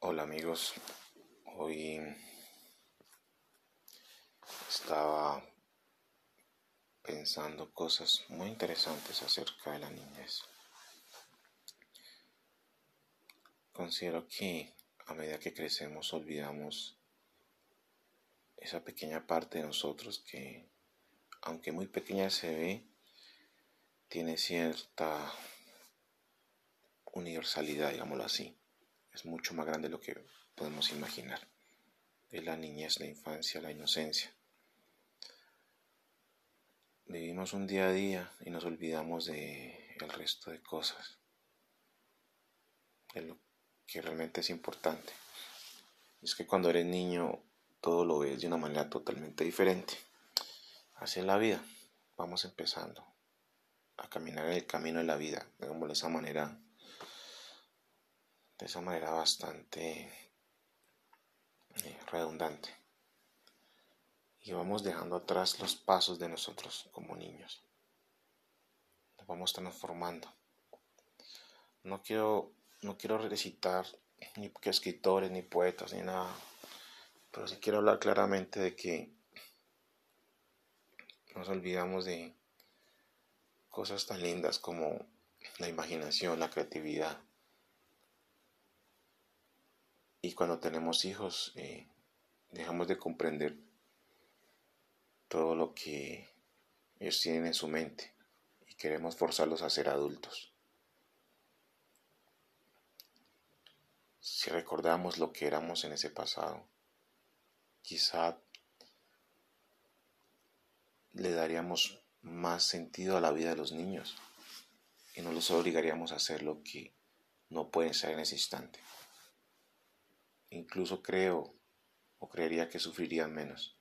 Hola amigos, hoy estaba pensando cosas muy interesantes acerca de la niñez. Considero que a medida que crecemos olvidamos esa pequeña parte de nosotros que, aunque muy pequeña se ve, tiene cierta universalidad, digámoslo así. Es mucho más grande de lo que podemos imaginar. Es la niñez, la infancia, la inocencia. Vivimos un día a día y nos olvidamos de el resto de cosas, de lo que realmente es importante. Es que cuando eres niño todo lo ves de una manera totalmente diferente. Así es la vida. Vamos empezando a caminar en el camino de la vida, de esa manera, de esa manera bastante eh, redundante. Y vamos dejando atrás los pasos de nosotros como niños. Nos vamos transformando. No quiero, no quiero recitar ni escritores, ni poetas, ni nada. Pero sí quiero hablar claramente de que nos olvidamos de cosas tan lindas como la imaginación, la creatividad. Y cuando tenemos hijos, eh, dejamos de comprender todo lo que ellos tienen en su mente y queremos forzarlos a ser adultos. Si recordamos lo que éramos en ese pasado, quizá le daríamos más sentido a la vida de los niños y no los obligaríamos a hacer lo que no pueden ser en ese instante. Incluso creo o creería que sufrirían menos.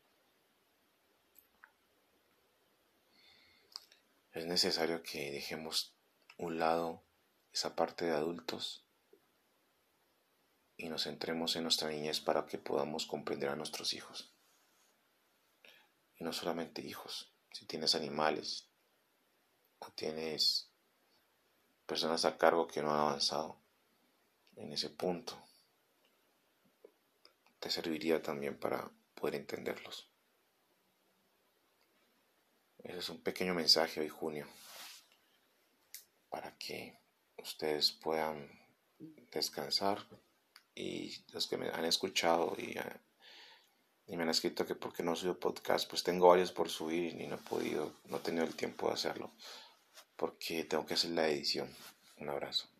Es necesario que dejemos un lado esa parte de adultos y nos centremos en nuestra niñez para que podamos comprender a nuestros hijos. Y no solamente hijos, si tienes animales o tienes personas a cargo que no han avanzado en ese punto, serviría también para poder entenderlos. Ese es un pequeño mensaje hoy junio para que ustedes puedan descansar y los que me han escuchado y, eh, y me han escrito que porque no subo podcast, pues tengo varios por subir y no he podido, no he tenido el tiempo de hacerlo porque tengo que hacer la edición. Un abrazo.